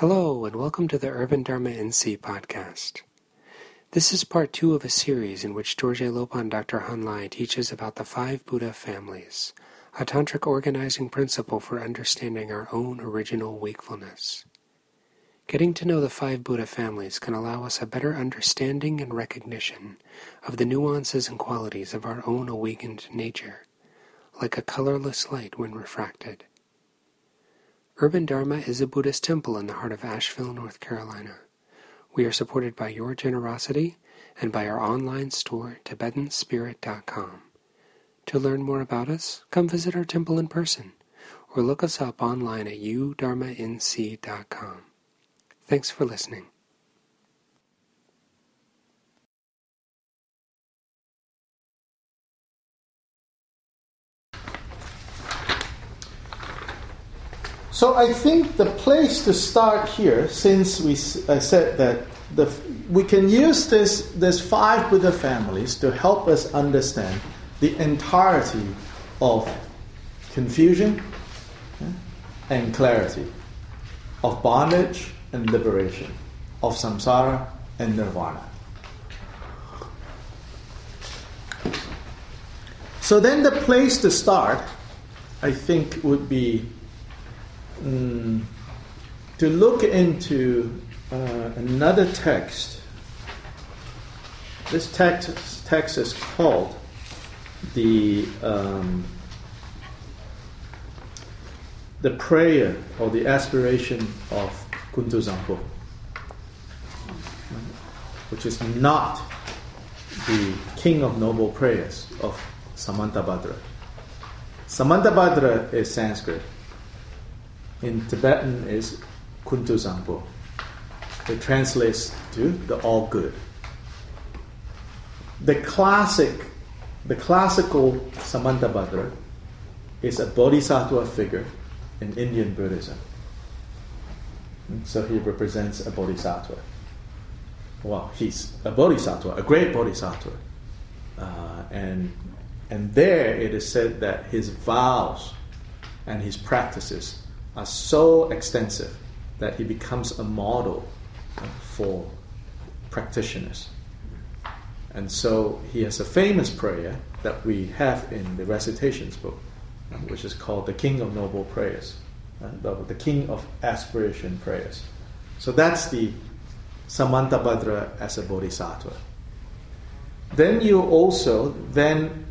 Hello, and welcome to the Urban Dharma NC podcast. This is part two of a series in which Dorje Lopon Dr. Hun Lye teaches about the five Buddha families, a tantric organizing principle for understanding our own original wakefulness. Getting to know the five Buddha families can allow us a better understanding and recognition of the nuances and qualities of our own awakened nature, like a colorless light when refracted. Urban Dharma is a Buddhist temple in the heart of Asheville, North Carolina. We are supported by your generosity and by our online store, TibetanSpirit.com. To learn more about us, come visit our temple in person or look us up online at udharmanc.com. Thanks for listening. So I think the place to start here, since we said that the, we can use this this five Buddha families to help us understand the entirety of confusion and clarity, of bondage and liberation, of samsara and nirvana. So then the place to start, I think, would be um, to look into uh, another text. This text, text is called the um, the prayer or the aspiration of Kuntu Zangpo, which is not the king of noble prayers of Samantabhadra. Samantabhadra is Sanskrit. In Tibetan is Kuntu Zangpo. It translates to the all good. The classic, the classical Samantabhadra is a bodhisattva figure in Indian Buddhism. So he represents a bodhisattva. Well, he's a bodhisattva, a great bodhisattva. Uh, and, and there it is said that his vows and his practices are so extensive that he becomes a model for practitioners. And so he has a famous prayer that we have in the recitations book, uh, which is called the King of Noble Prayers, uh, the, the King of Aspiration Prayers. So that's the Samantabhadra as a bodhisattva. Then you also, then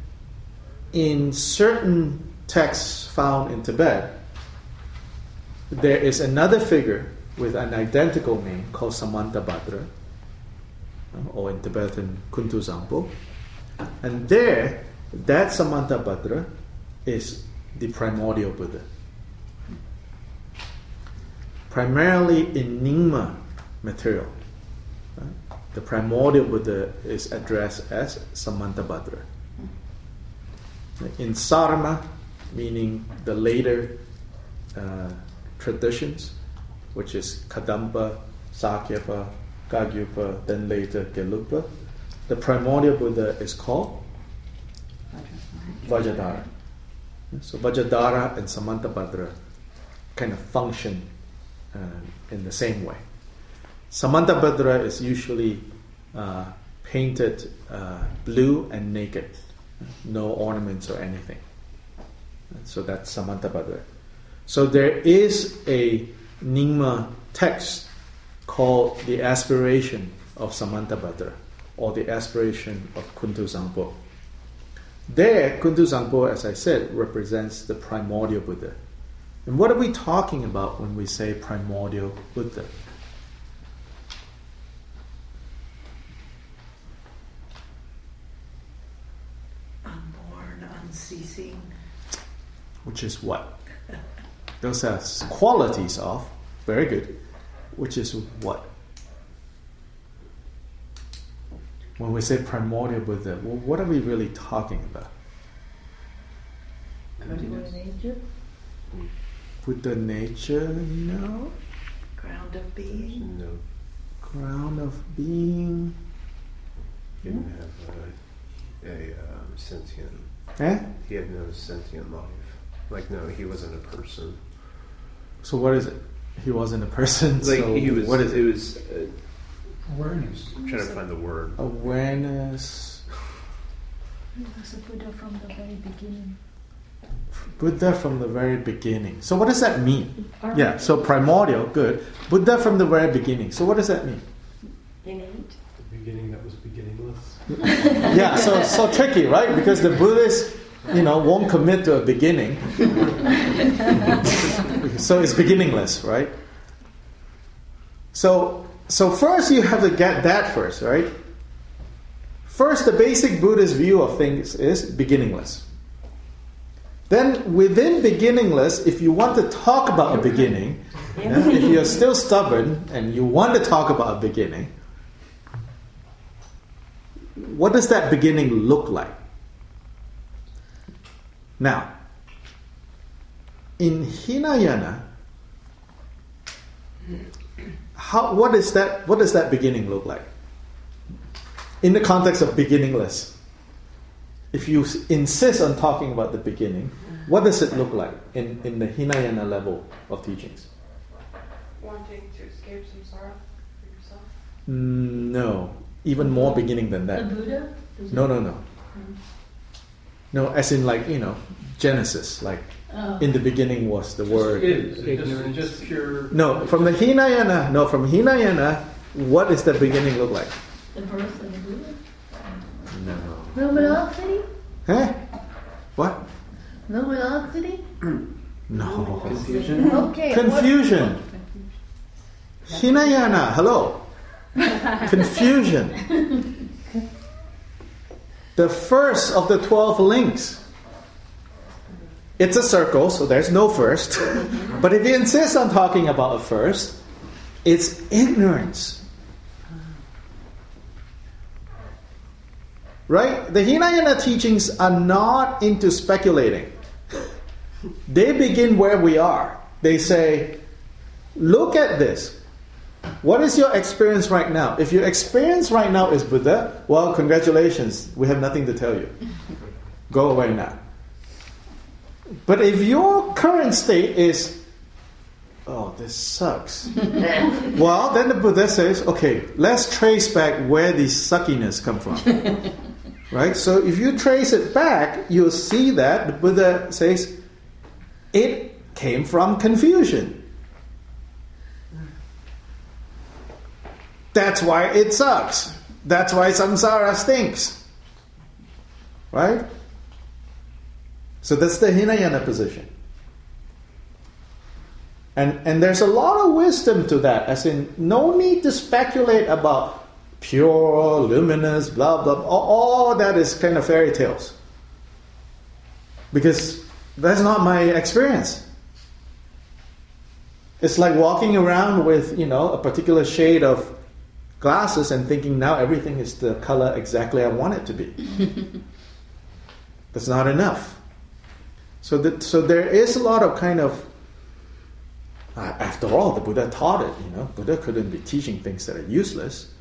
in certain texts found in Tibet, there is another figure with an identical name called Samantabhadra, or in Tibetan Kuntu Zangpo. And there, that Samantabhadra is the primordial Buddha. Primarily in Nyingma material. Right? The primordial Buddha is addressed as Samantabhadra. In Sarma, meaning the later uh, traditions, which is Kadampa, Sakyapa, Kagyupa, then later Gelugpa. The primordial Buddha is called Vajradhara. So Vajradhara and Samantabhadra kind of function uh, in the same way. Samantabhadra is usually uh, painted uh, blue and naked, no ornaments or anything. So that's Samantabhadra. So there is a Nyingma text called The Aspiration of Samantabhadra or The Aspiration of Kuntu Zangpo. There, Kuntu Zangpo, as I said, represents the primordial Buddha. And what are we talking about when we say primordial Buddha? Unborn, unceasing. Which is what? Those are qualities of, very good, which is what? When we say primordial Buddha, well, what are we really talking about? Buddha nature. Buddha nature, no. Ground of being. No, Ground of being. he didn't have a, a um, sentient. Eh? He had no sentient life. Like no, he wasn't a person. So what is it? he wasn't a person. Like so he was. What is it it? was. Uh, Awareness. I'm trying to find the word. Awareness. He was a Buddha from the very beginning. Buddha from the very beginning. So what does that mean? Or Yeah. So primordial, good. Buddha from the very beginning. So what does that mean? innate. The beginning that was beginningless. yeah, so so tricky, right? Because the Buddhists, you know, won't commit to a beginning. so it's beginningless, right? So so first you have to get that first, right? First, the basic Buddhist view of things is beginningless. Then, within beginningless, if you want to talk about a beginning, yeah, if you're still stubborn and you want to talk about a beginning, what does that beginning look like? Now, in Hinayana, how, what, is that, what does that beginning look like? In the context of beginningless, if you insist on talking about the beginning, what does it look like in, in the Hinayana level of teachings? wanting to escape samsara for yourself. Mm, No, even more beginning than that. The. Buddha? Does No, it- no, no. No, as in like, you know, Genesis, like Oh. in the beginning was the word. Is it just, just pure. No, from the Hinayana, no, from Hinayana, what does the beginning look like? The birth of the Buddha? No. Luminosity? Huh? What? Luminosity? No. Confusion. Okay. what- Confusion. Hinayana, hello. Confusion. The first of the 12 links. It's a circle, so there's no first. but if you insist on talking about a first, it's ignorance. Right? The Hinayana teachings are not into speculating. They begin where we are. They say, look at this. What is your experience right now? If your experience right now is Buddha, well, congratulations, we have nothing to tell you. Go away now. But if your current state is, oh, this sucks, well, then the Buddha says, okay, let's trace back where the suckiness come from. right? So if you trace it back, you'll see that the Buddha says it came from confusion. That's why it sucks. That's why samsara stinks. Right? So that's the Hinayana position. And, and there's a lot of wisdom to that, as in, no need to speculate about pure, luminous, blah, blah, all, all that is kind of fairy tales. Because that's not my experience. It's like walking around with, you know, a particular shade of glasses and thinking now everything is the color exactly I want it to be. That's not enough. So that so there is a lot of kind of uh, after all, the Buddha taught it. You know, Buddha couldn't be teaching things that are useless.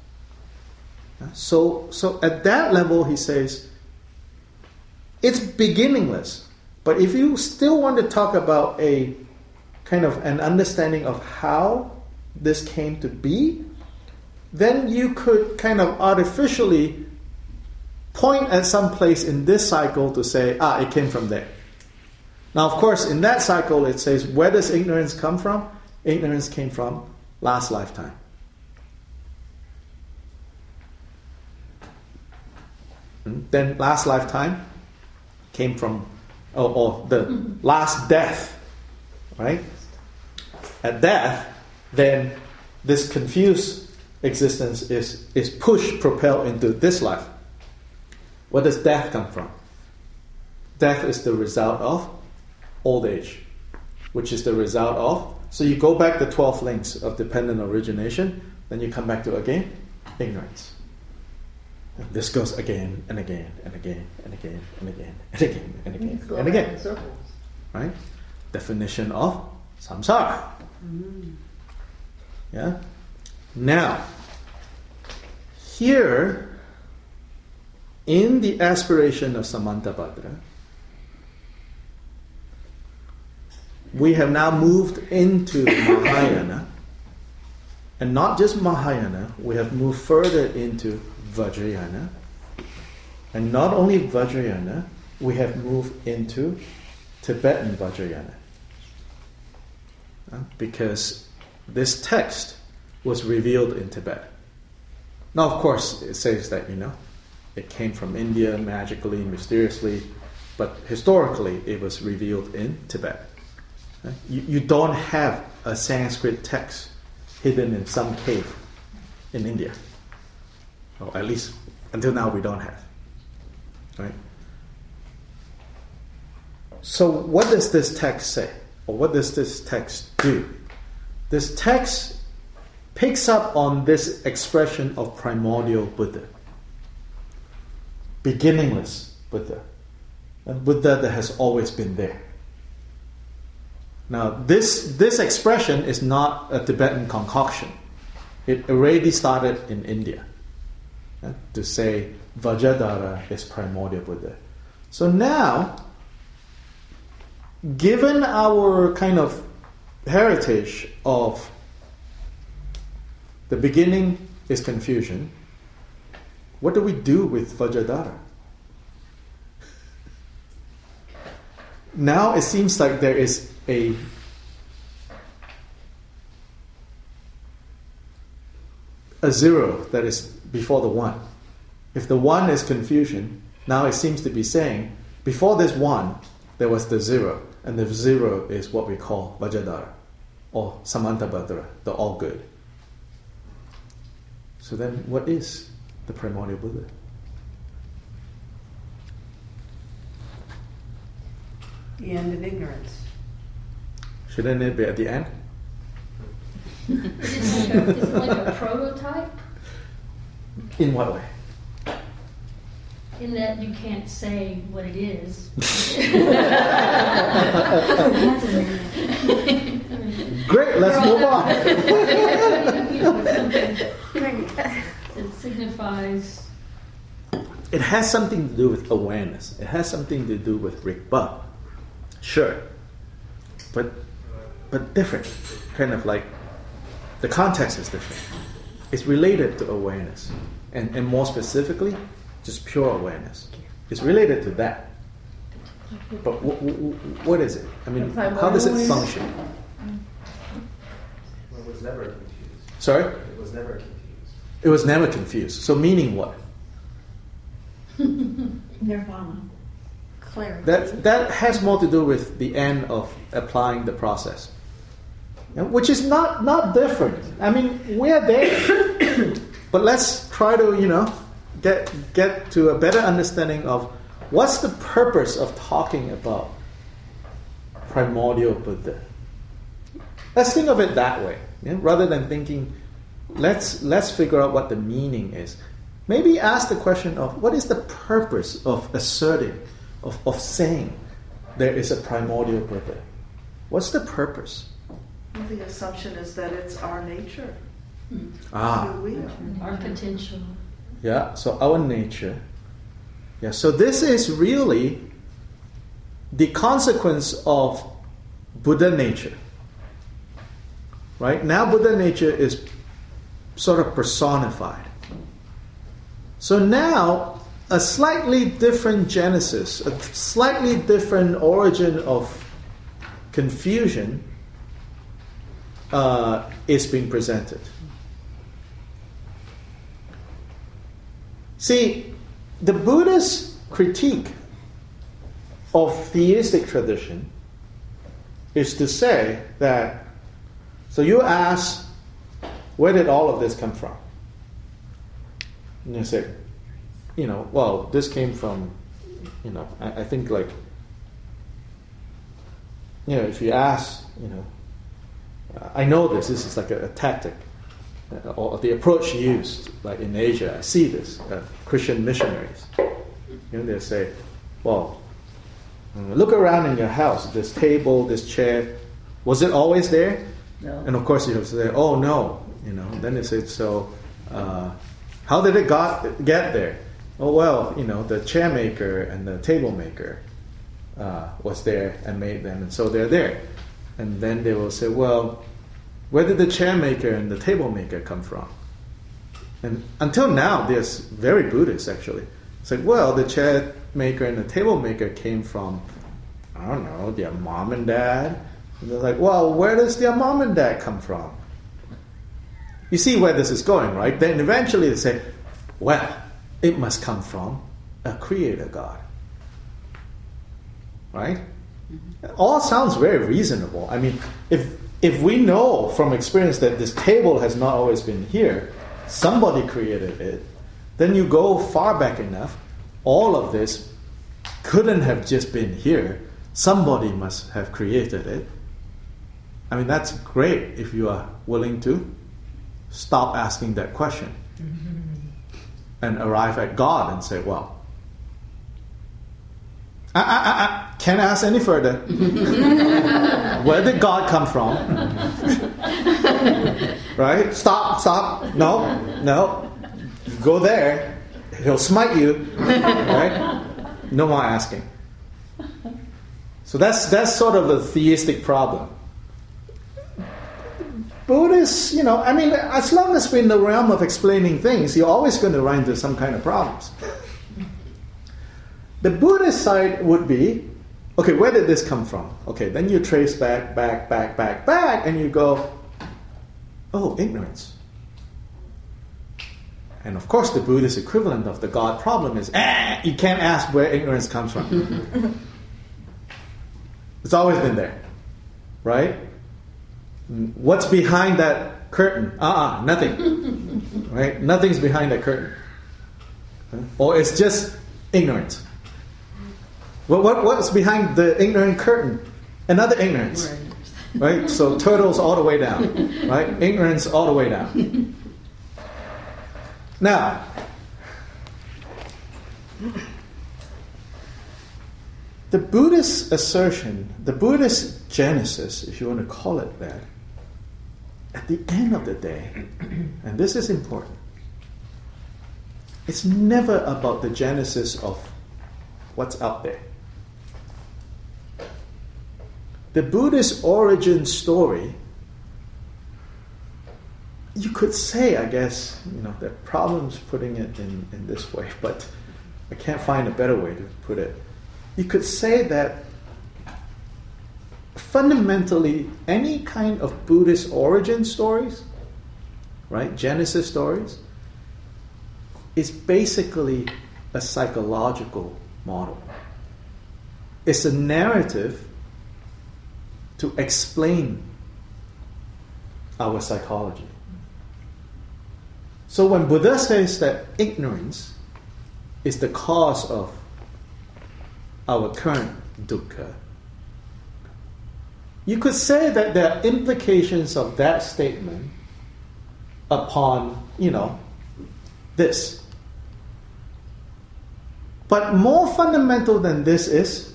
Uh, So so at that level, he says it's beginningless. But if you still want to talk about a kind of an understanding of how this came to be, then you could kind of artificially point at some place in this cycle to say, ah, it came from there. Now, of course, in that cycle, it says, where does ignorance come from? Ignorance came from last lifetime. Hmm? Then, last lifetime came from, or, or the last death, right? At death, then this confused existence is, is pushed, propelled into this life. Where does death come from? Death is the result of old age, which is the result of. So you go back the 12 links of dependent origination, then you come back to again, ignorance. And this goes again and again and again and again and again and again and again Let's go and again. in circles. Right? Definition of samsara. Mm-hmm. Yeah? Now, here, in the aspiration of Samantabhadra, we have now moved into Mahayana. And not just Mahayana, we have moved further into Vajrayana. And not only Vajrayana, we have moved into Tibetan Vajrayana. Uh, Because this text was revealed in Tibet. Now, of course, it says that, you know, it came from India magically, mysteriously, but historically it was revealed in Tibet. You, you don't have a Sanskrit text hidden in some cave in India. Or at least until now we don't have. Right? So, what does this text say? Or what does this text do? This text picks up on this expression of primordial Buddha, beginningless Buddha, a Buddha that has always been there. Now, this, this expression is not a Tibetan concoction. It already started in India uh, to say Vajradhara is primordial Buddha. So now, given our kind of heritage of the beginning is confusion, what do we do with Vajradhara? Now it seems like there is a a zero that is before the one. If the one is confusion, now it seems to be saying before this one there was the zero, and the zero is what we call Vajradhara or Samantabhadra, the all good. So then, what is the primordial Buddha? The end of ignorance. Shouldn't it be at the end? Is it like a, is it like a prototype In what way? in that you can't say what it is? Great, let's move on. It signifies It has something to do with awareness. It has something to do with Rigpa. Sure. But but different. Kind of like the context is different. It's related to awareness. And and more specifically, just pure awareness. It's related to that. But w- w- w- what is it? I mean, how does it function? Well, it was never confused. Sorry? It was never confused. It was never confused. So meaning what? Nirvana. clarity. That, that has more to do with the end of applying the process, Yeah, which is not, not different. I mean, we're there, but let's try to, you know, get, get to a better understanding of what's the purpose of talking about primordial Buddha. Let's think of it that way, yeah? rather than thinking, let's, let's figure out what the meaning is. Maybe ask the question of what is the purpose of asserting, of, of saying there is a primordial Buddha? What's the purpose? Well, the assumption is that it's our nature. Ah, Who we are. Our potential. yeah, so our nature. Yeah, so this is really the consequence of Buddha nature. Right? Now, Buddha nature is sort of personified. So now, a slightly different genesis, a slightly different origin of confusion uh, is being presented. See, the Buddha's critique of theistic tradition is to say that, so you ask, where did all of this come from? And you say, you know, well, this came from, you know, I, I think like, you know, if you ask, you know, I know this, this is like a, a tactic uh, or the approach used, like in Asia, I see this, uh, Christian missionaries. You know, they say, well, mm, look around in your house, this table, this chair, was it always there? No. And of course you say, oh no, you know, then they say, so uh, how did it got, get there? Oh well, you know, the chair maker and the table maker uh, was there and made them, and so they're there. And then they will say, well, where did the chair maker and the table maker come from? And until now, they're very Buddhist actually. It's like, well, the chair maker and the table maker came from, I don't know, their mom and dad. And they're like, well, where does their mom and dad come from? You see where this is going, right? Then eventually they say, well, it must come from a creator God. Right? Mm-hmm. All sounds very reasonable. I mean, if if we know from experience that this table has not always been here, somebody created it, then you go far back enough, all of this couldn't have just been here. Somebody must have created it. I mean, that's great if you are willing to stop asking that question and arrive at God and say, well, I, I, I, I can't ask any further. Where did God come from? right? Stop, stop. No, no. Go there, he'll smite you. Right? No more asking. So that's that's sort of a theistic problem. Buddhists, you know, I mean, as long as we're in the realm of explaining things, you're always going to run into some kind of problems. The Buddhist side would be okay, where did this come from? Okay, then you trace back, back, back, back, back, and you go, oh, ignorance. And of course, the Buddhist equivalent of the God problem is, eh, you can't ask where ignorance comes from. it's always been there, right? What's behind that curtain? Uh uh nothing. right? Nothing's behind that curtain. Or it's just ignorance. What, what, what's behind the ignorant curtain? Another ignorance. Right? So turtles all the way down. Right? Ignorance all the way down. Now, the Buddhist assertion, the Buddhist genesis, if you want to call it that, at the end of the day, and this is important, it's never about the genesis of what's out there. The Buddhist origin story, you could say, I guess, you know, there are problems putting it in, in this way, but I can't find a better way to put it. You could say that fundamentally, any kind of Buddhist origin stories, right, Genesis stories, is basically a psychological model. It's a narrative to explain our psychology. So when Buddha says that ignorance is the cause of our current dukkha, you could say that there are implications of that statement upon, you know, this. But more fundamental than this is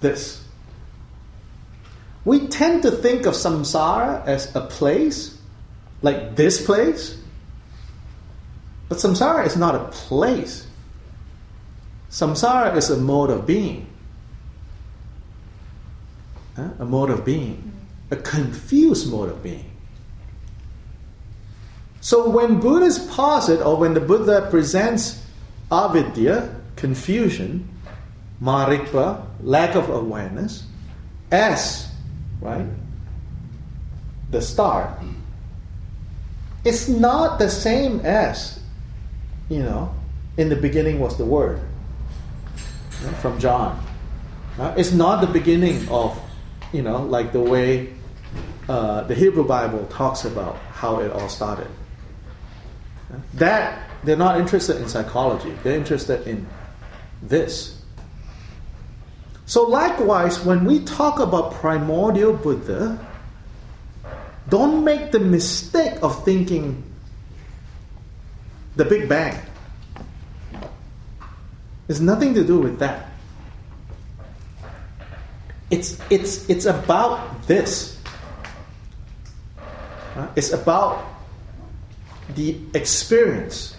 this. We tend to think of samsara as a place, like this place. But samsara is not a place. Samsara is a mode of being. Huh? A mode of being. A confused mode of being. So when Buddhists posit, or when the Buddha presents avidya, confusion, marikpa, lack of awareness, as, right, the start, it's not the same as, you know, in the beginning was the Word right, from John. Uh, it's not the beginning of, you know, like the way uh, the Hebrew Bible talks about how it all started. That they're not interested in psychology. They're interested in this. So likewise, when we talk about primordial Buddha, don't make the mistake of thinking the Big Bang. It's nothing to do with that. It's, it's, it's about this. Uh, It's about the experience.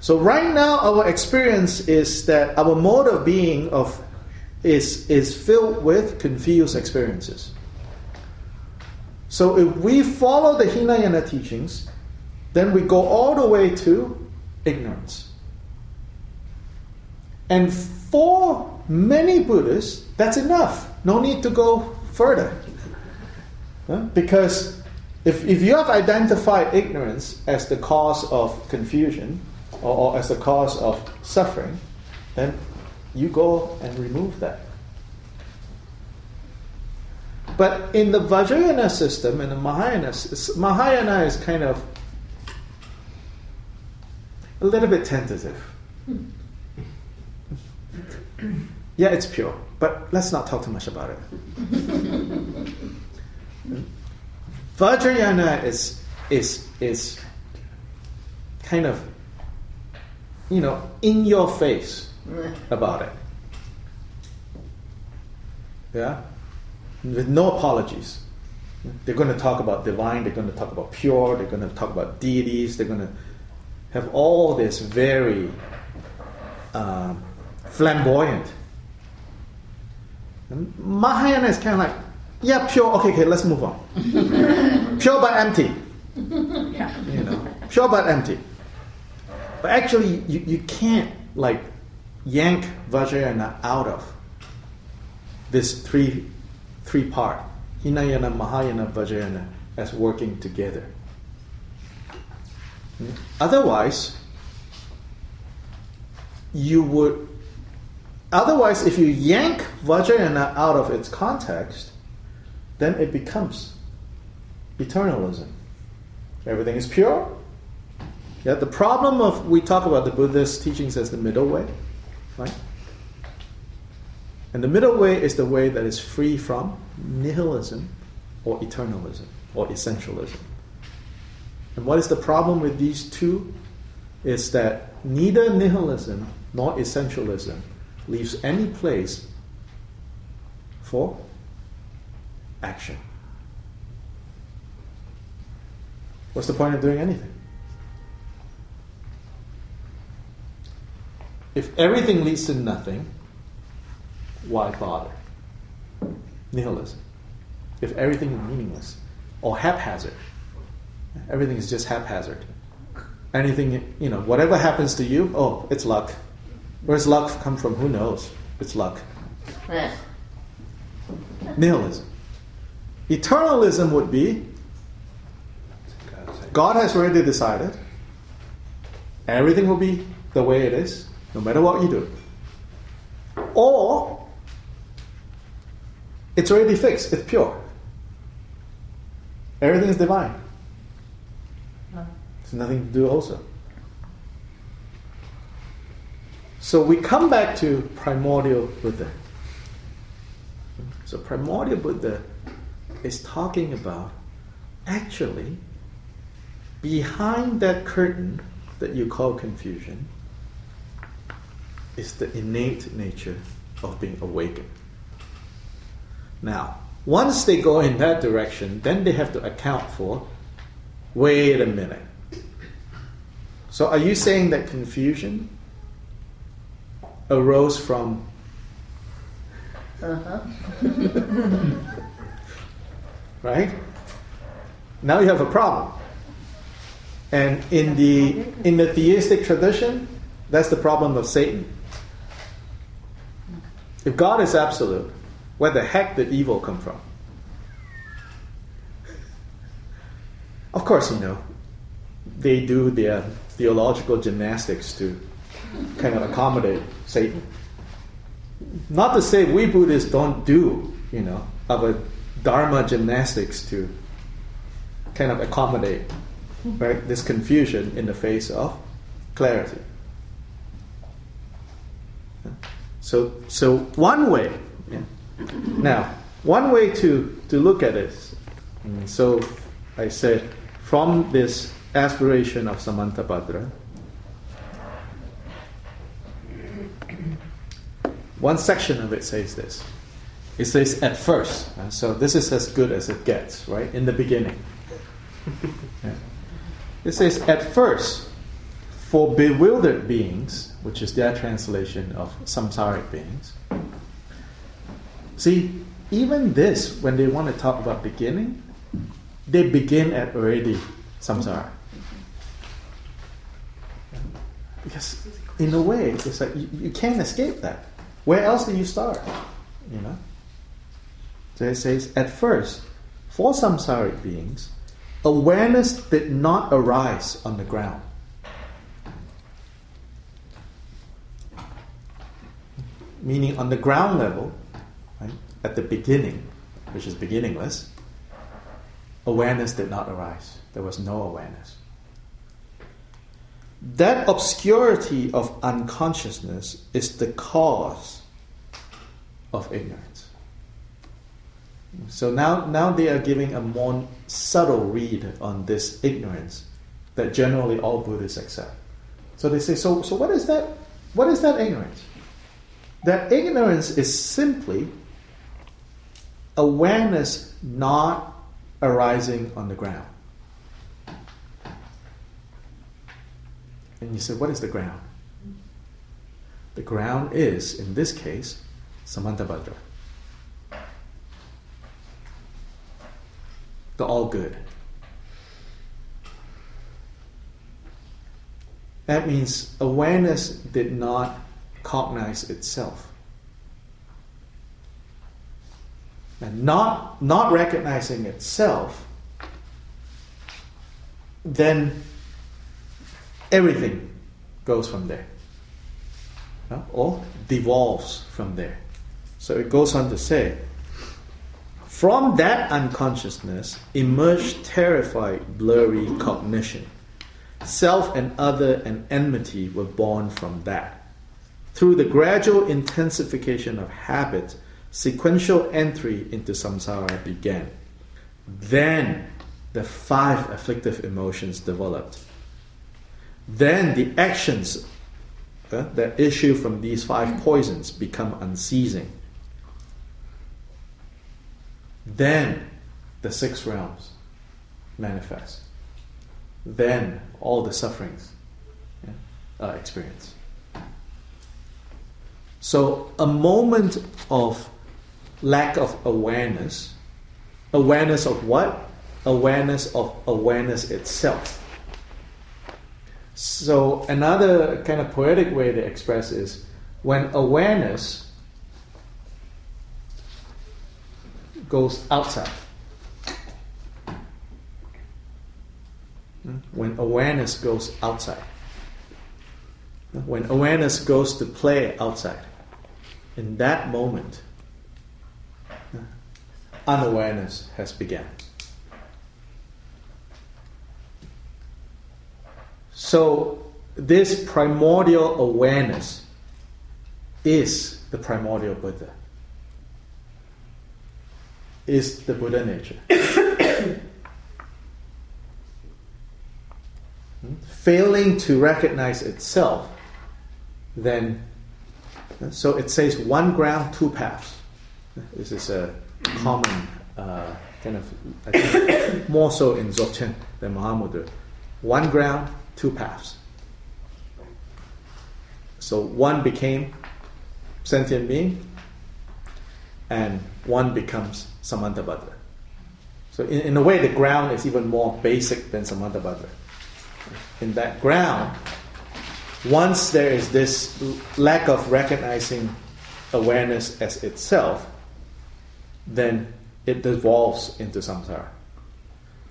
So, right now, our experience is that our mode of being of is, is filled with confused experiences. So if we follow the Hinayana teachings, then we go all the way to ignorance. And for many Buddhists, that's enough. No need to go further. Because if, if you have identified ignorance as the cause of confusion or, or as the cause of suffering, then you go and remove that. But in the Vajrayana system, in the Mahayana, Mahayana is kind of a little bit tentative. Yeah, it's pure, but let's not talk too much about it. Vajrayana is is is kind of you know in your face about it. Yeah? With no apologies. They're going to talk about divine, they're going to talk about pure, they're going to talk about deities, they're going to have all this very um, flamboyant. And Mahayana is kind of like, yeah, pure, okay, okay, let's move on. pure but empty. Yeah. You know, pure but empty. But actually, you, you can't like yank Vajrayana out of this three three part Hinayana, Mahayana, Vajrayana as working together. Otherwise, you would. Otherwise, if you yank Vajrayana out of its context, then it becomes eternalism. Everything is pure. Yeah, the problem of we talk about the Buddhist teachings as the middle way, right? And the middle way is the way that is free from nihilism or eternalism or essentialism. And what is the problem with these two? Is that neither nihilism nor essentialism leaves any place for action. What's the point of doing anything? If everything leads to nothing, why bother? Nihilism. If everything is meaningless or haphazard, everything is just haphazard. Anything, you know, whatever happens to you, oh, it's luck. Where's luck come from? Who knows? It's luck. Nihilism. Eternalism would be God has already decided everything will be the way it is, no matter what you do. Or it's already fixed, it's pure. Everything is divine. There's nothing to do also. So we come back to primordial Buddha. So primordial Buddha is talking about actually behind that curtain that you call confusion is the innate nature of being awakened. Now, once they go in that direction, then they have to account for wait a minute. So, are you saying that confusion arose from. Uh-huh. right? Now you have a problem. And in the in the theistic tradition, that's the problem of Satan. If God is absolute, where the heck did evil come from? Of course, you know, they do their theological gymnastics to kind of accommodate Satan. Not to say we Buddhists don't do, you know, of a Dharma gymnastics to kind of accommodate right, this confusion in the face of clarity. So, so one way, yeah. now, one way to, to look at it, so I said, from this aspiration of Samantabhadra, one section of it says this. It says at first, uh, so this is as good as it gets, right? In the beginning. Yeah. It says at first, for bewildered beings, which is their translation of samsaric beings, See, even this, when they want to talk about beginning, they begin at already samsara. Because in a way, it's like you, you can't escape that. Where else do you start? You know? So it says, at first, for samsaric beings, awareness did not arise on the ground. Meaning, on the ground level, right, at the beginning, which is beginningless, awareness did not arise. There was no awareness. That obscurity of unconsciousness is the cause of ignorance. So now, now they are giving a more subtle read on this ignorance that generally all Buddhists accept. So they say, so, so what is that? What is that ignorance? That ignorance is simply awareness not arising on the ground. And you say, what is the ground? The ground is, in this case, Samantabhadra. The all good. That means awareness did not cognize itself. And not, not recognizing itself, then everything goes from there. Or devolves from there. So it goes on to say, from that unconsciousness emerged terrified, blurry cognition. Self and other and enmity were born from that. Through the gradual intensification of habit, sequential entry into samsara began. Then the five afflictive emotions developed. Then the actions uh, that issue from these five poisons become unceasing. Then the six realms manifest. Then all the sufferings yeah, are experienced. So, a moment of lack of awareness, awareness of what? Awareness of awareness itself. So, another kind of poetic way to express is when awareness goes outside. When awareness goes outside. When awareness goes to play outside. In that moment, unawareness has begun. So, this primordial awareness is the primordial Buddha, is the Buddha nature. Hmm? Failing to recognize itself, then, so it says one ground, two paths. This is a common uh, kind of, think, more so in Dzogchen than Mahamudra. One ground, two paths. So one became sentient being, and one becomes Samantabhadra. So in, in a way, the ground is even more basic than Samantabhadra. In that ground, once there is this lack of recognizing awareness as itself, then it devolves into samsara.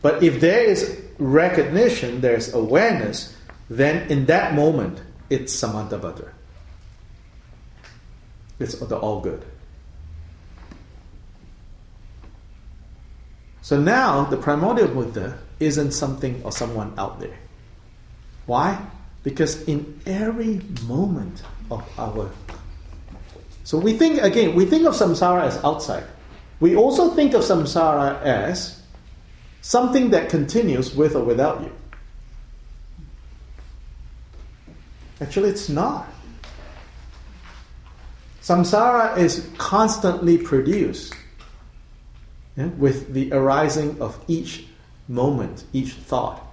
But if there is recognition, there's awareness, then in that moment, it's samantabhadra. It's the all good. So now the primordial Buddha isn't something or someone out there. Why? Because in every moment of our so we think again, we think of samsara as outside. We also think of samsara as something that continues with or without you. Actually, it's not. Samsara is constantly produced yeah, with the arising of each moment, each thought.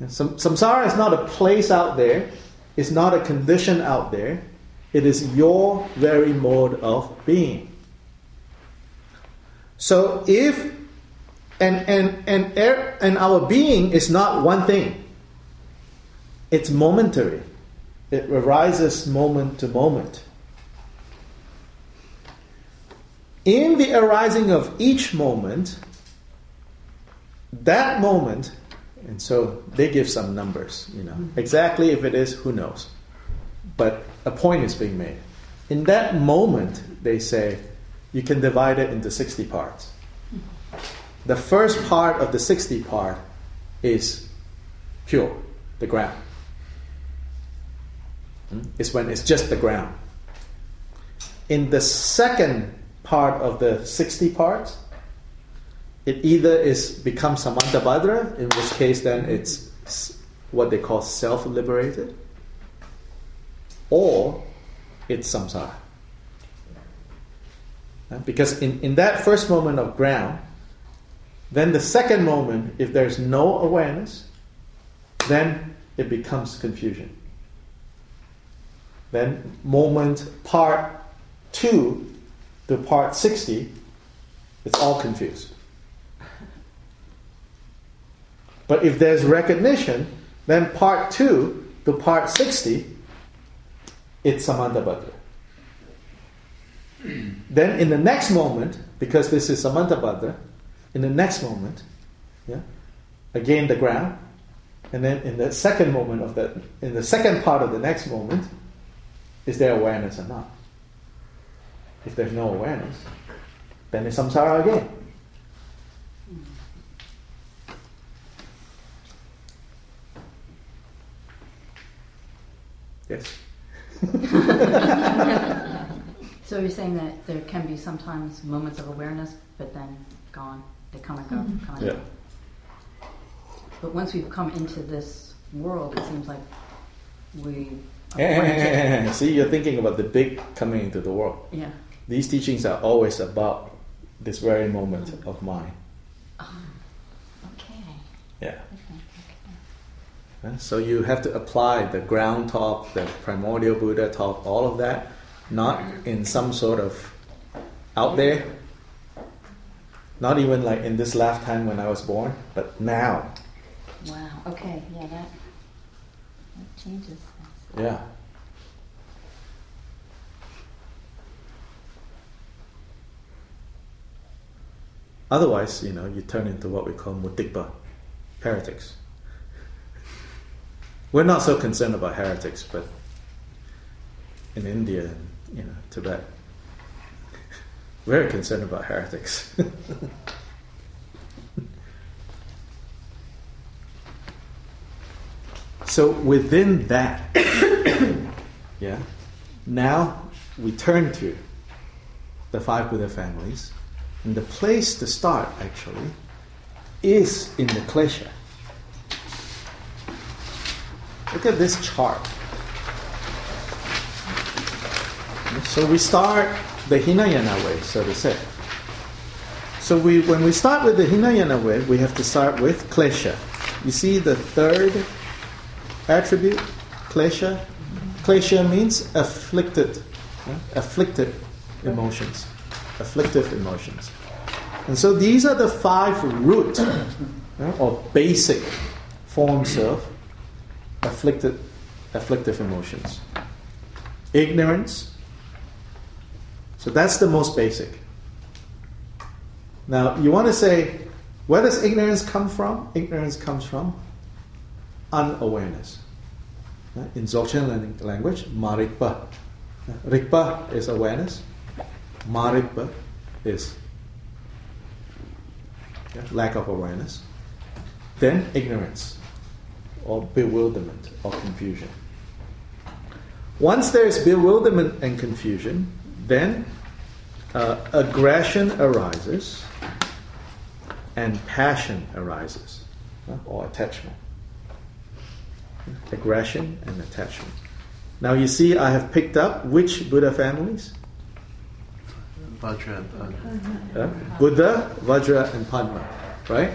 Yeah, samsara is not a place out there, it's not a condition out there, It is your very mode of being. So if and and and er, and our being is not one thing. It's momentary. It arises moment to moment. In the arising of each moment, that moment, and so they give some numbers, you know. Exactly if it is, who knows? But a point is being made. In that moment, they say, you can divide it into 60 parts. The first part of the 60 part is pure, the ground. Hmm? It's when it's just the ground. In the second part of the 60 parts, it either is becomes samantabhadra, in which case then it's what they call self-liberated, or it's samsara. Uh, because in, in that first moment of ground, then the second moment, if there's no awareness, then it becomes confusion. Then moment part 2 to part 60, it's all confused. But if there's recognition, then part 2 to part 60, it's Samantabhadra. then in the next moment, because this is Samantabhadra, in the next moment, yeah, again the ground, and then in the second moment of that, in the second part of the next moment, is there awareness or not? If there's no awareness, then it's samsara again. Yes. So you're saying that there can be sometimes moments of awareness, but then gone. They come and go, mm-hmm. come and Yeah. go. But once we've come into this world, it seems like we are granted- See, you're thinking about the big coming into the world. Yeah. These teachings are always about this very moment of mind. Oh, okay. Yeah. So you have to apply the ground talk, the primordial Buddha talk, all of that, not in some sort of out there, not even like in this lifetime when I was born, but now. Wow. Okay. Yeah. That that changes things. Yeah. Otherwise, you know, you turn into what we call mutikpa, heretics. We're not so concerned about heretics, but in India and you know Tibet, very concerned about heretics. so within that, yeah, now we turn to the five Buddha families, and the place to start actually is in the klesha. Look at this chart. So we start the Hinayana way, so to say. So we, when we start with the Hinayana way, we have to start with klesha. You see the third attribute, klesha. Klesha means afflicted, yeah? afflicted emotions, afflictive emotions. And so these are the five root yeah, or basic forms of afflicted, afflictive emotions. Ignorance. So that's the most basic. Now you want to say, where does ignorance come from? Ignorance comes from unawareness. In Dzogchen language, marikpa. Rikpa is awareness. Marikpa is lack of awareness. Then ignorance or bewilderment or confusion. Once there is bewilderment and confusion, then uh, aggression arises and passion arises or attachment. Aggression and attachment. Now you see, I have picked up which Buddha families? Vajra and Padma. Uh, Buddha, Vajra, and Padma, right?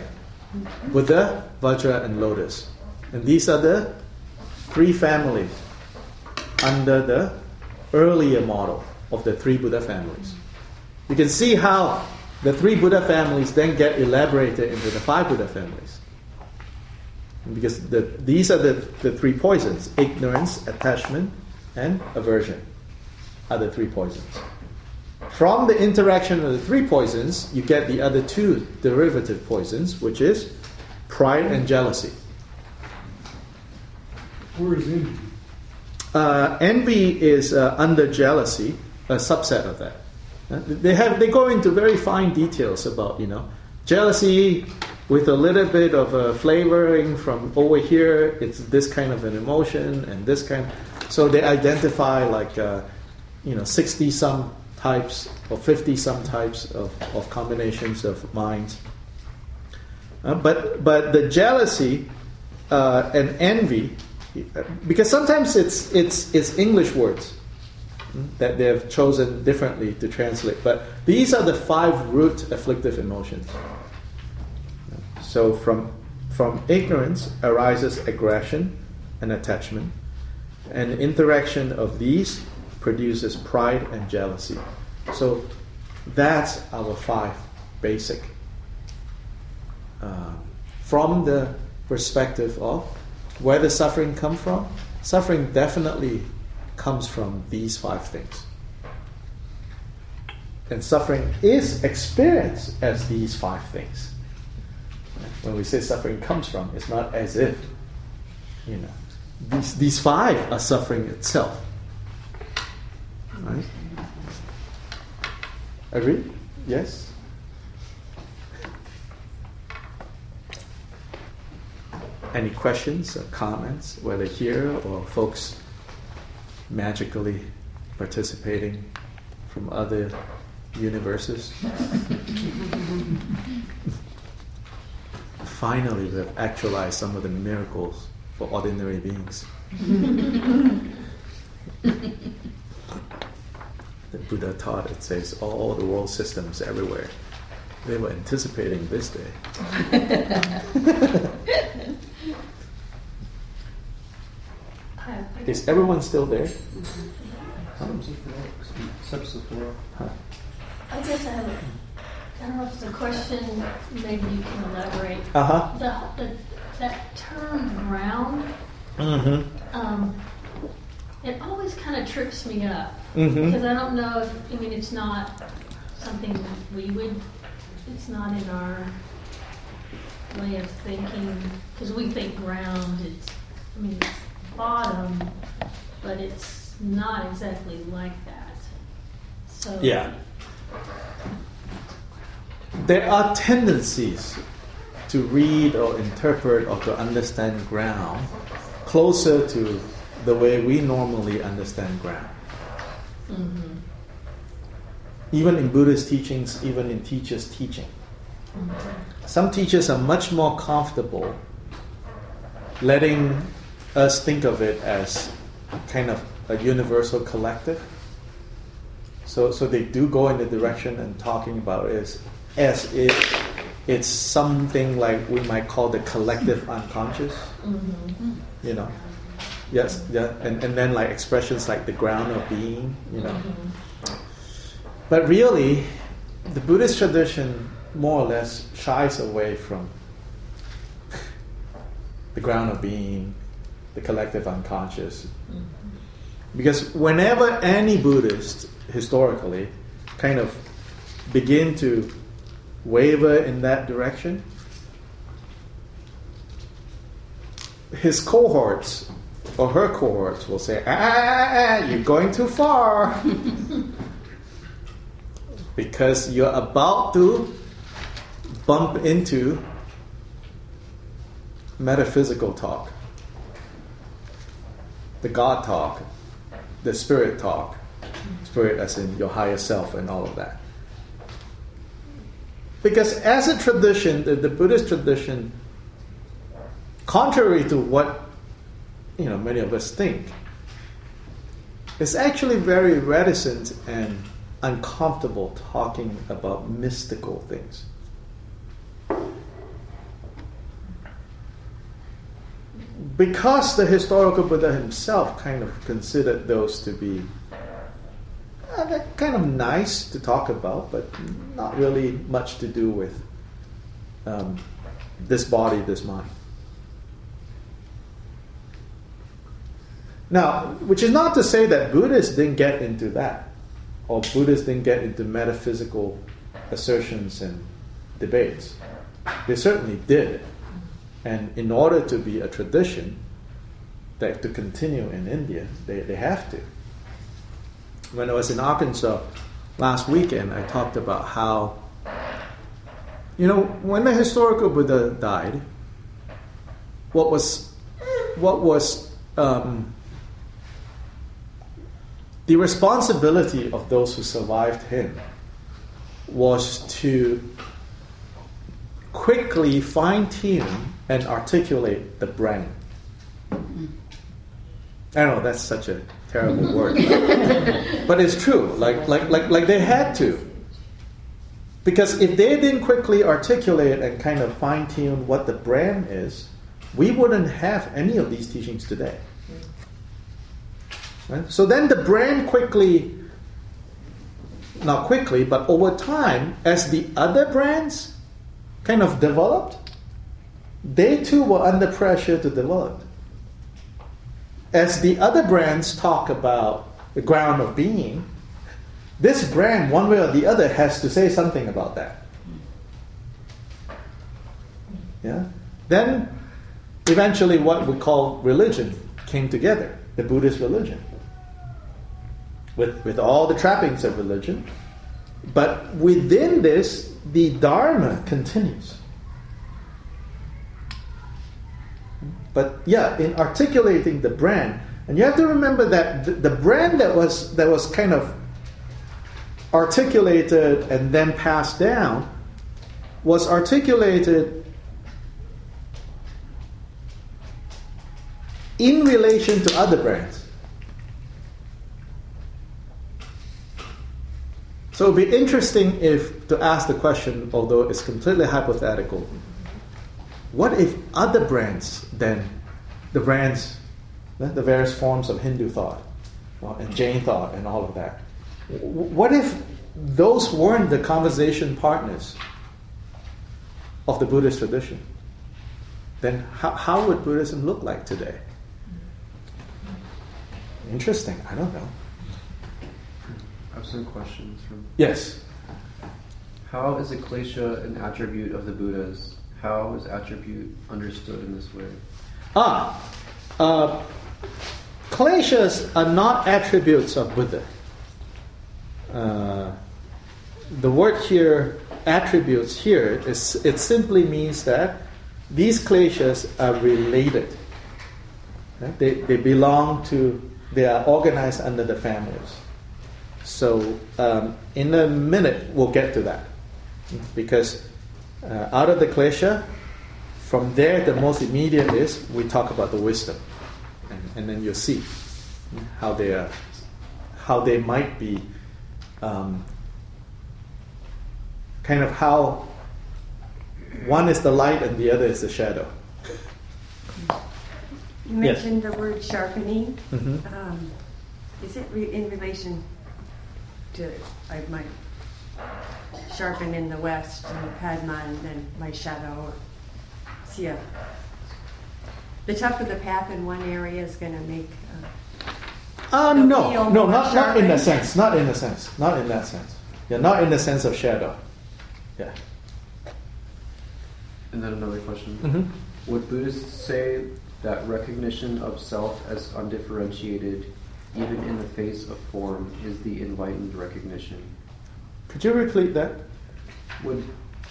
Buddha, Vajra, and Lotus. And these are the three families under the earlier model of the three Buddha families. You can see how the three Buddha families then get elaborated into the five Buddha families. Because the, these are the, the three poisons ignorance, attachment, and aversion are the three poisons. From the interaction of the three poisons, you get the other two derivative poisons, which is pride and jealousy. Where is envy? Uh, envy is uh, under jealousy, a subset of that. Uh, they have they go into very fine details about you know jealousy with a little bit of flavoring from over here. It's this kind of an emotion and this kind. So they identify like uh, you know sixty some types or fifty some types of, of combinations of minds. Uh, but but the jealousy uh, and envy because sometimes it's it's it's English words that they have chosen differently to translate. But these are the five root afflictive emotions. So from from ignorance arises aggression and attachment, and interaction of these produces pride and jealousy. So that's our five basic. Uh, from the perspective of where does suffering come from? Suffering definitely comes from these five things. And suffering is experienced as these five things. When we say suffering comes from, it's not as if, you know, these, these five are suffering itself. Right? Agree? Yes? Any questions or comments, whether here or folks magically participating from other universes? Finally, we have actualized some of the miracles for ordinary beings. the Buddha taught it says all the world systems everywhere. They were anticipating this day. Is everyone still there? Huh. I guess I have a, I don't know if it's a question, maybe you can elaborate. Uh huh. The, the, that term ground, Mm-hmm. um, it always kind of trips me up. Mm-hmm. Because I don't know if, I mean, it's not something we would, it's not in our way of thinking, because we think ground, it's, I mean, it's bottom, but it's not exactly like that. So. Yeah. There are tendencies to read or interpret or to understand ground closer to the way we normally understand ground. Mhm. Even in Buddhist teachings, even in teachers' teaching. Some teachers are much more comfortable letting us think of it as kind of a universal collective. So, so they do go in the direction and talking about is as, if it's something like we might call the collective unconscious. Mhm. You know, yes, yeah, and, and then like expressions like the ground of being. You know, Mhm. but really, the Buddhist tradition more or less shies away from the ground of being, the collective unconscious. Because whenever any Buddhist, historically, kind of begin to waver in that direction, his cohorts or her cohorts will say, ah, ah, ah, ah you're going too far. because you're about to bump into metaphysical talk, the God talk, the spirit talk, spirit as in your higher self and all of that. Because as a tradition, the, the Buddhist tradition, contrary to what you know many of us think, is actually very reticent and uncomfortable talking about mystical things. Because the historical Buddha himself kind of considered those to be kind of nice to talk about, but not really much to do with um, this body, this mind. Now, which is not to say that Buddhists didn't get into that, or Buddhists didn't get into metaphysical assertions and debates. They certainly did. And in order to be a tradition that to continue in India, they, they have to. When I was in Arkansas last weekend, I talked about how, you know, when the historical Buddha died, what was, what was um, the responsibility of those who survived him was to quickly fine tune and articulate the brand. I know that's such a terrible word, but it's true. Like, like, like, like they had to. Because if they didn't quickly articulate and kind of fine tune what the brand is, we wouldn't have any of these teachings today. Right? So then the brand quickly, not quickly, but over time, as the other brands kind of developed, they too were under pressure to develop. As the other brands talk about the ground of being, this brand, one way or the other, has to say something about that. Yeah? Then, eventually, what we call religion came together the Buddhist religion with, with all the trappings of religion. But within this, the Dharma continues. But yeah, in articulating the brand, and you have to remember that the, brand that was that was kind of articulated and then passed down was articulated in relation to other brands. So it would be interesting if to ask the question, although it's completely hypothetical, what if other brands then, the brands, the various forms of Hindu thought, uh, and Jain thought, and all of that, what if those weren't the conversation partners of the Buddhist tradition? Then how, how would Buddhism look like today? Interesting. I don't know. I have some questions from. Yes. How is a klesha an attribute of the Buddhas? How is attribute understood in this way? Ah, uh, kleshas are not attributes of Buddha. Uh, the word here, attributes here, is it simply means that these kleshas are related. Right? They, they belong to, they are organized under the families. So, um, in a minute, we'll get to that. Because uh, out of the klesha, from there, the most immediate is we talk about the wisdom. And, and then you'll see how they, are, how they might be um, kind of how one is the light and the other is the shadow. You mentioned yes. the word sharpening. Mm-hmm. Um, is it re- in relation to I might sharpen in the west and Padma and then my shadow? See a the tougher the path in one area is going to make. Uh, uh no, no, not, not in that sense. Not in the sense. Not in that sense. Yeah, not in the sense of shadow. Yeah. And then another question. Mm-hmm. Would Buddhists say that recognition of self as undifferentiated, even in the face of form, is the enlightened recognition? Could you repeat that? Would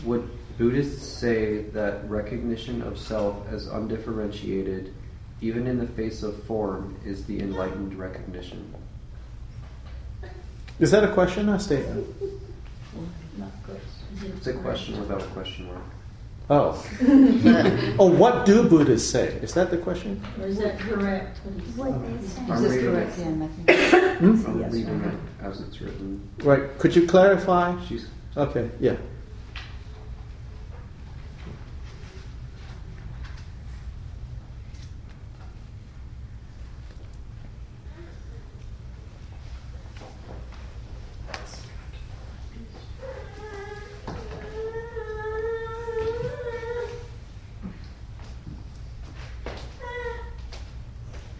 would Buddhists say that recognition of self as undifferentiated, even in the face of form, is the enlightened recognition? Is that a question or a statement? It's a question without a question mark. Oh. oh, what do Buddhists say? Is that the question? Or is that correct? What I'm is reading correct? Yeah, I think. Hmm? I'm Yes, reading right. it as it's written. Right. Could you clarify? She's Okay. Yeah.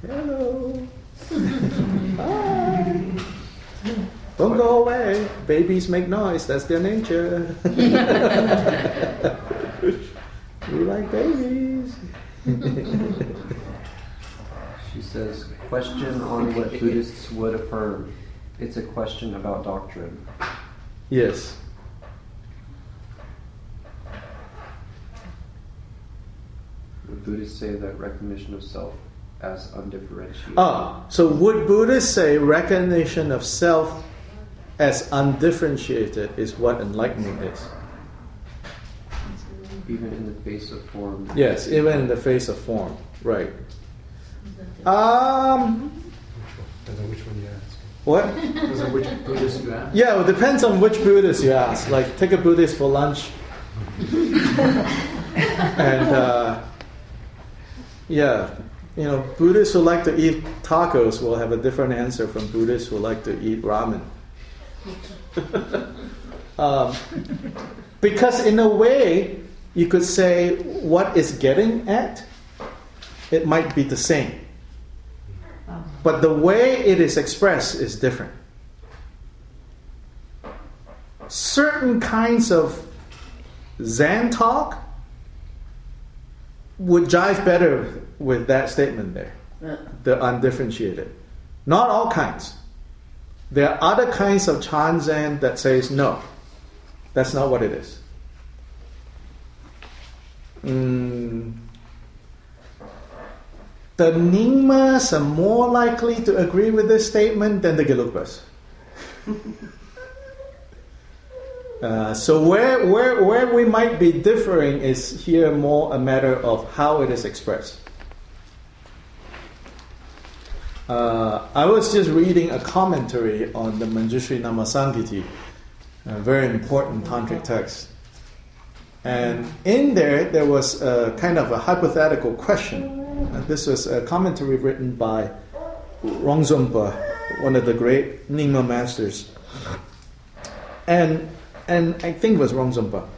Hello. Hi. Don't go away. Babies make noise. That's their nature. we like babies. She says, question on what Buddhists would affirm. It's a question about doctrine. yes. Would Buddhists say that recognition of self as undifferentiated? Ah, so would Buddhists say recognition of self as undifferentiated is what enlightenment is? Even in the face of form? Yes, even in the face of form. Right. Um, Depends on which one you ask. what? Depends on which Buddhist you ask. Yeah, it depends on which Buddhist you ask. Like, take a Buddhist for lunch. and, uh, yeah, you know, Buddhists who like to eat tacos will have a different answer from Buddhists who like to eat ramen. um, because, in a way, you could say what it's getting at, it might be the same. But the way it is expressed is different. Certain kinds of Zen talk would jive better with that statement there, the undifferentiated. Not all kinds. There are other kinds of Chan Zen that says no, that's not what it is. Mm, the Nyingmas are more likely to agree with this statement than the Gelugpas. Uh, so where, where, where we might be differing is here more a matter of how it is expressed. Uh, I was just reading a commentary on the Manjushri Namasangiti, a very important tantric text. And in there, there was a kind of a hypothetical question. Uh, this was a commentary written by Rongzompa, one of the great Nyingma masters. And, and I think it was Rongzompa.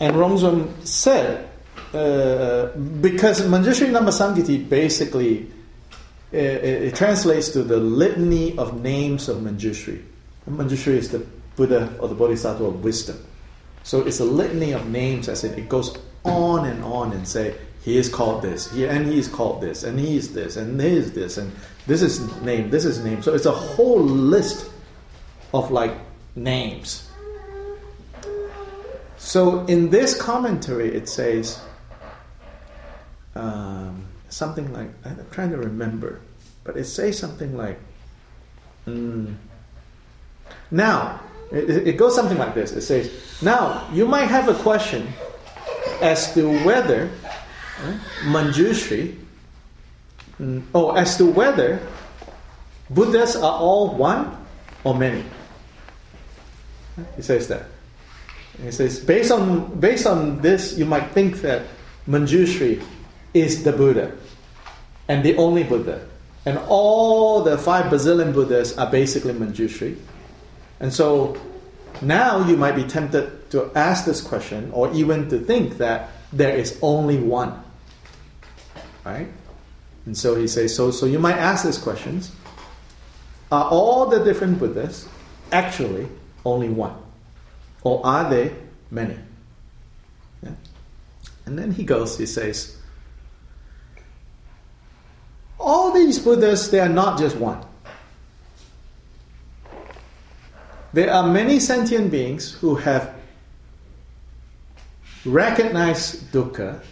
And Rongzom said, uh, because Manjushri Namasangiti basically it, it translates to the litany of names of Manjushri. Manjushri is the Buddha or the Bodhisattva of wisdom. So it's a litany of names, as in it goes on and on and say, he is called this, he, and he is called this, and he is this, and he is this, and this is name, this is name. So it's a whole list of like names. So in this commentary, it says um, something like I'm trying to remember, but it says something like, mm, now it, it goes something like this. It says, now you might have a question as to whether uh, Manjushri, mm, oh, as to whether Buddhas are all one or many. He says that. He says, based on, based on this, you might think that Manjushri is the Buddha and the only Buddha. And all the five Brazilian Buddhas are basically Manjushri. And so now you might be tempted to ask this question or even to think that there is only one. Right? And so he says, so, so you might ask these questions Are all the different Buddhas actually only one? Or are they many? Yeah? And then he goes, he says, All these Buddhas, they are not just one. There are many sentient beings who have recognized dukkha,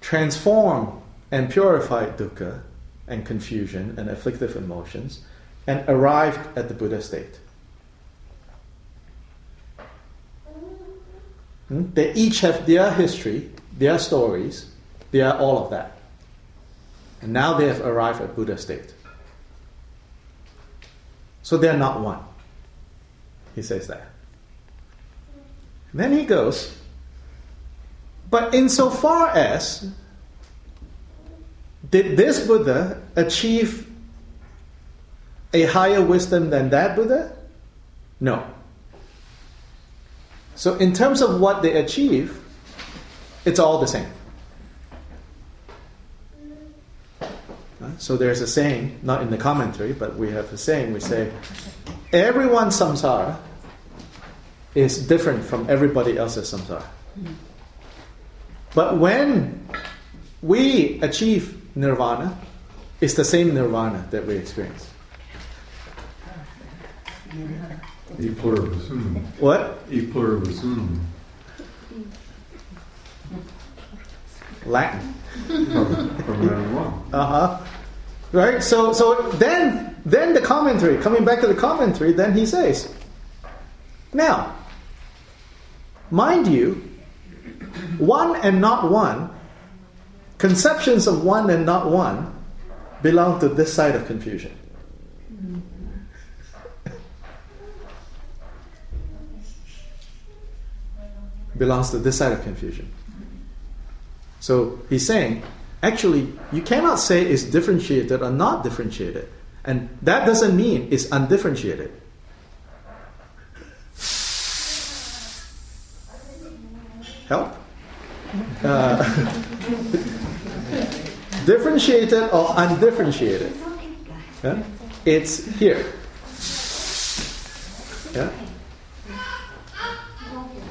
transformed and purified dukkha and confusion and afflictive emotions, and arrived at the Buddha state. Hmm? They each have their history, their stories, they are all of that. And now they have arrived at Buddha state. So they're not one. He says that. Then he goes, but insofar as did this Buddha achieve a higher wisdom than that Buddha? No. So, in terms of what they achieve, it's all the same. So there's a saying, not in the commentary, but we have a saying. We say, everyone's samsara is different from everybody else's samsara. But when we achieve nirvana, it's the same nirvana that we experience. What? Latin. Uh huh. Right. So so then then the commentary coming back to the commentary. Then he says, now, mind you, one and not one, conceptions of one and not one, belong to this side of confusion. belongs to this side of confusion. So he's saying, actually, you cannot say it's differentiated or not differentiated. And that doesn't mean it's undifferentiated. Help? Uh, differentiated or undifferentiated? Yeah? It's here. Yeah?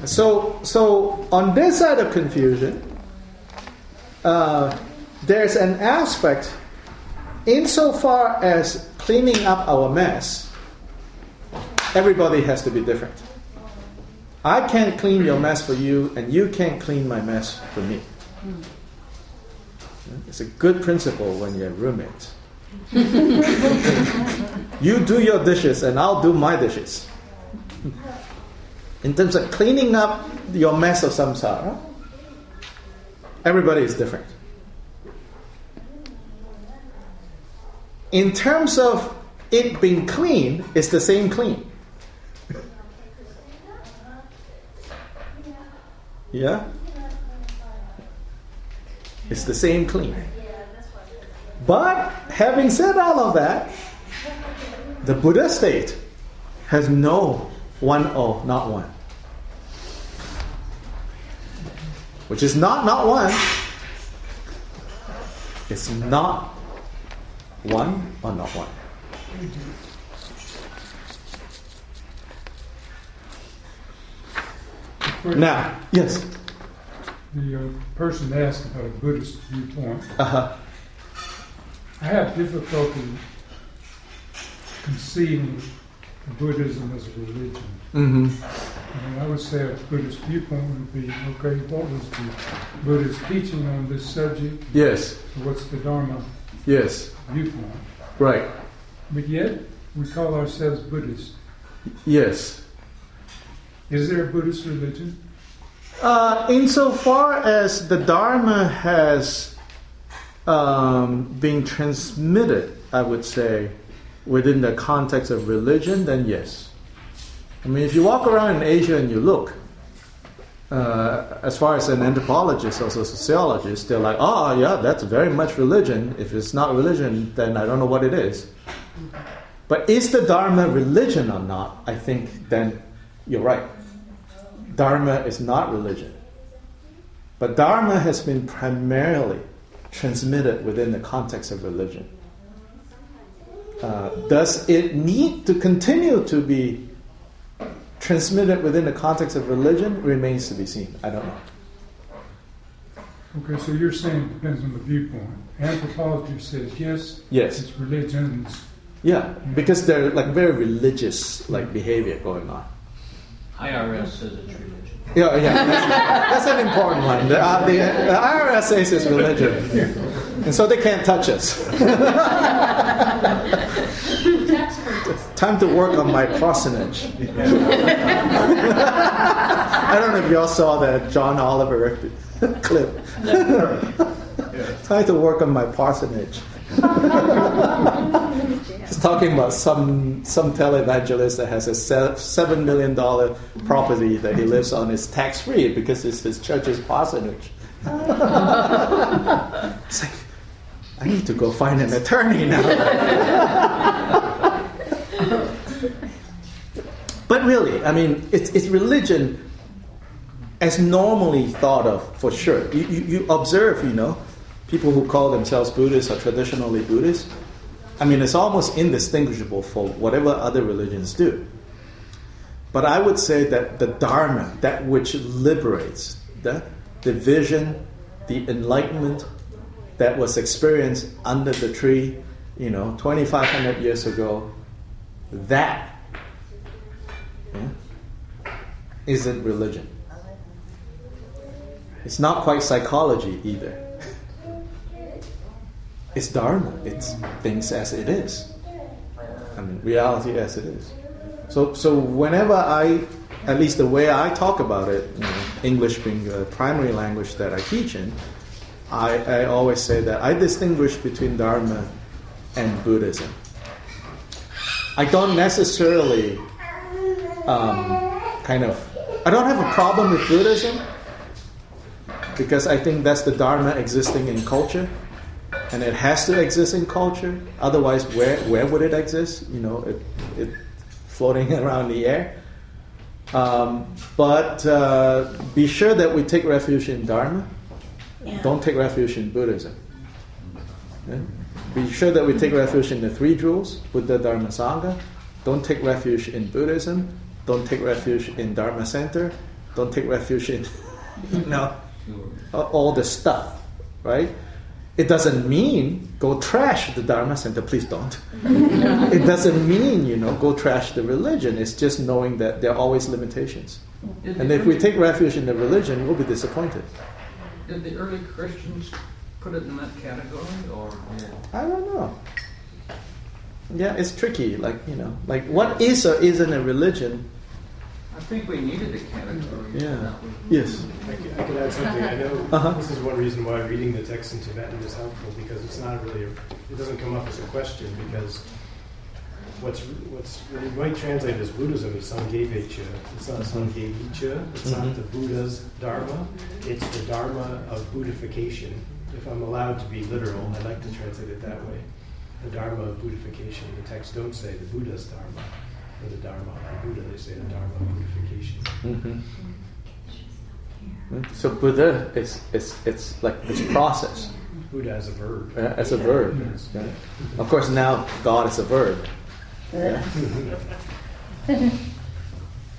So, so on this side of confusion, uh, there's an aspect insofar as cleaning up our mess, everybody has to be different. I can't clean your mess for you, and you can't clean my mess for me. It's a good principle when you're roommates. you do your dishes, and I'll do my dishes. In terms of cleaning up your mess of samsara, everybody is different. In terms of it being clean, it's the same clean. Yeah? It's the same clean. But having said all of that, the Buddha state has no one oh, not one. Which is not not one. It's not one or not one. Now, yes. The uh, person asked about a Buddhist viewpoint. Uh-huh. I have difficulty conceiving Buddhism as a religion. Mm-hmm. I mean, I would say a Buddhist viewpoint would be okay, what was the Buddhist teaching on this subject? Yes. So what's the Dharma Yes. viewpoint? Right. But yet, we call ourselves Buddhists. Yes. Is there a Buddhist religion? Uh, insofar as the Dharma has um, been transmitted, I would say, within the context of religion, then yes. I mean, if you walk around in Asia and you look, uh, as far as an anthropologist or a sociologist, they're like, oh, yeah, that's very much religion. If it's not religion, then I don't know what it is. But is the Dharma religion or not? I think then you're right. Dharma is not religion. But Dharma has been primarily transmitted within the context of religion. Uh, does it need to continue to be transmitted within the context of religion? Remains to be seen. I don't know. Okay, so you're saying it depends on the viewpoint. Anthropology says yes, Yes. it's religion. Yeah, because they're like very religious like behavior going on. IRS says it's religion. Yeah, yeah, that's, that's an important one. The, uh, the, the IRS says it's religion, and so they can't touch us. Time to work on my parsonage. I don't know if y'all saw that John Oliver clip. Time to work on my parsonage. He's talking about some some televangelist that has a seven million dollar property that he lives on is tax free because it's his church's parsonage. it's like I need to go find an attorney now. But really, I mean, it's, it's religion as normally thought of for sure. You, you, you observe, you know, people who call themselves Buddhists or traditionally Buddhists, I mean, it's almost indistinguishable for whatever other religions do. But I would say that the Dharma, that which liberates, the, the vision, the enlightenment that was experienced under the tree, you know, 2,500 years ago, that Hmm? yeah, isn't religion. It's not quite psychology either. It's Dharma. It's things as it is. I mean, reality as it is. So, so whenever I, at least the way I talk about it, you know, English being the primary language that I teach in, I, I always say that I distinguish between Dharma and Buddhism. I don't necessarily um, kind of, I don't have a problem with Buddhism because I think that's the Dharma existing in culture and it has to exist in culture. Otherwise, where, where would it exist? You know, it, it floating around the air. Um, but uh, be sure that we take refuge in Dharma. Yeah. Don't take refuge in Buddhism. Okay? Be sure that we take refuge in the three jewels, Buddha, Dharma, Sangha. Don't take refuge in Buddhism. Don't take refuge in Dharma Center. Don't take refuge in, you know, all the stuff, right? It doesn't mean go trash the Dharma Center. Please don't. it doesn't mean, you know, go trash the religion. It's just knowing that there are always limitations. Did and if we take refuge in the religion, we'll be disappointed. Did the early Christians put it in that category, or? I don't know. Yeah, it's tricky. Like you know, like what is or isn't a religion I think we needed a category. Yeah. Yes. I could, I could add something. I know uh-huh. this is one reason why reading the text in Tibetan is helpful because it's not really a, it doesn't come up as a question because what's what's what you might translate as Buddhism is Sanghavecha. It's not mm-hmm. It's mm-hmm. not the Buddha's Dharma. It's the Dharma of Buddhification. If I'm allowed to be literal, I like to translate it that way. The Dharma of Buddhification. The text don't say the Buddha's Dharma for the Dharma of Buddha. They say the Dharma of purification. Mm-hmm. So Buddha is it's it's like this process. Buddha as a verb. Uh, as a verb. Yes. Yeah. Of course, now God is a verb. Yeah.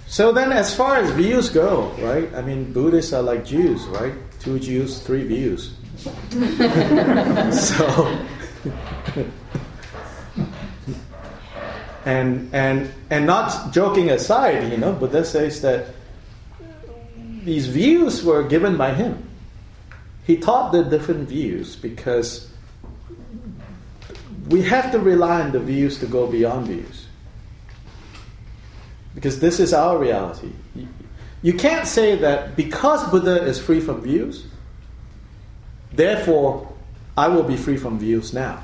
so then, as far as views go, right? I mean, Buddhists are like Jews, right? Two Jews, three views. so and and and not joking aside, you know, Buddha says that these views were given by him. He taught the different views because we have to rely on the views to go beyond views. Because this is our reality. You can't say that because Buddha is free from views, therefore I will be free from views now.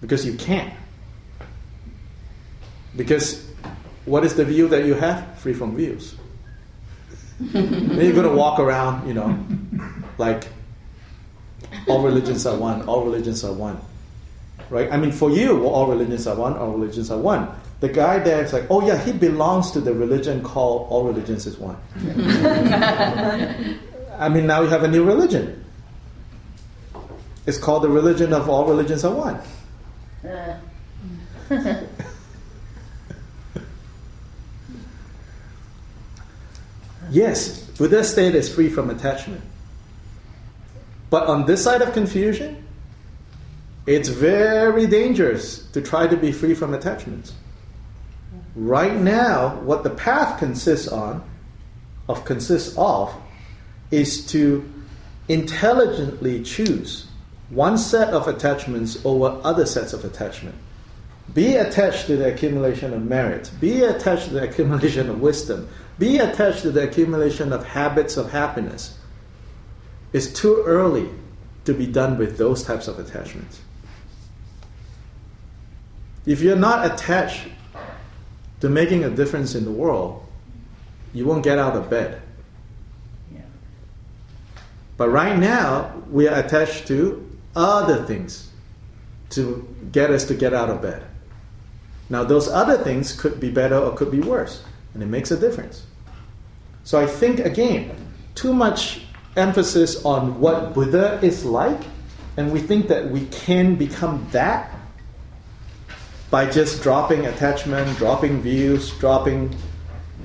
Because you can't. Because what is the view that you have? Free from views. then you're going to walk around, you know, like all religions are one, all religions are one. Right? I mean, for you, all religions are one, all religions are one. The guy there is like, oh yeah, he belongs to the religion called all religions is one. I mean, now you have a new religion. It's called the religion of all religions are one. Uh. Yes, Buddha state is free from attachment. But on this side of confusion, it's very dangerous to try to be free from attachments. Right now, what the path consists on, of consists of, is to intelligently choose one set of attachments over other sets of attachment. Be attached to the accumulation of merit. Be attached to the accumulation of wisdom be attached to the accumulation of habits of happiness. It's too early to be done with those types of attachments. If you're not attached to making a difference in the world, you won't get out of bed. But right now, we are attached to other things to get us to get out of bed. Now, those other things could be better or could be worse, and it makes a difference. So I think, again, too much emphasis on what Buddha is like And we think that we can become that by just dropping attachment, dropping views, dropping,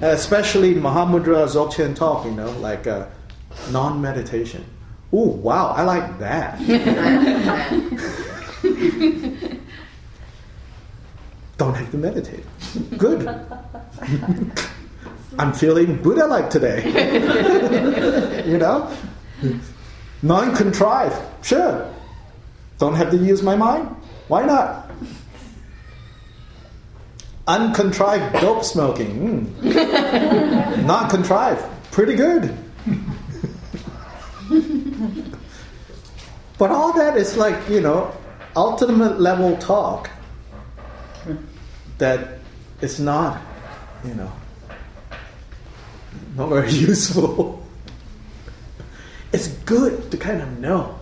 especially Mahamudra Dzogchen talk, you know, like uh, non meditation. Ooh, wow, I like that. Don't have to meditate. Good. I'm feeling Buddha like today. you know? Non contrived, sure. Don't have to use my mind? Why not? Uncontrived dope smoking. Mm. Not contrived. Pretty good. but all that is like, you know, ultimate level talk that it's not, you know, not very useful. it's good to kind of know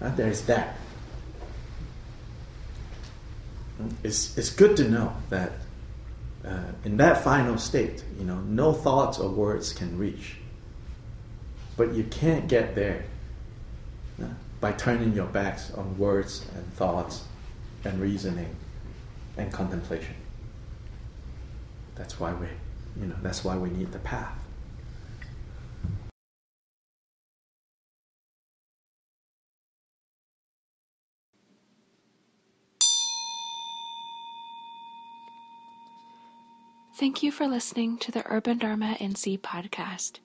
that there's that. It's, it's good to know that uh, in that final state, you know, no thoughts or words can reach. But you can't get there uh, by turning your backs on words and thoughts and reasoning and contemplation. That's why we, you know, that's why we need the path. Thank you for listening to the Urban Dharma NC podcast.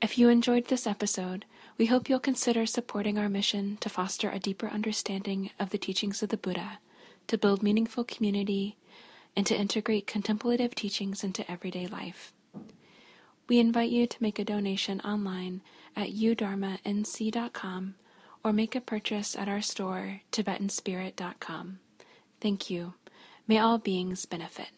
If you enjoyed this episode, we hope you'll consider supporting our mission to foster a deeper understanding of the teachings of the Buddha, to build meaningful community, and to integrate contemplative teachings into everyday life. We invite you to make a donation online at udharmanc.com or make a purchase at our store, tibetanspirit.com. Thank you. May all beings benefit.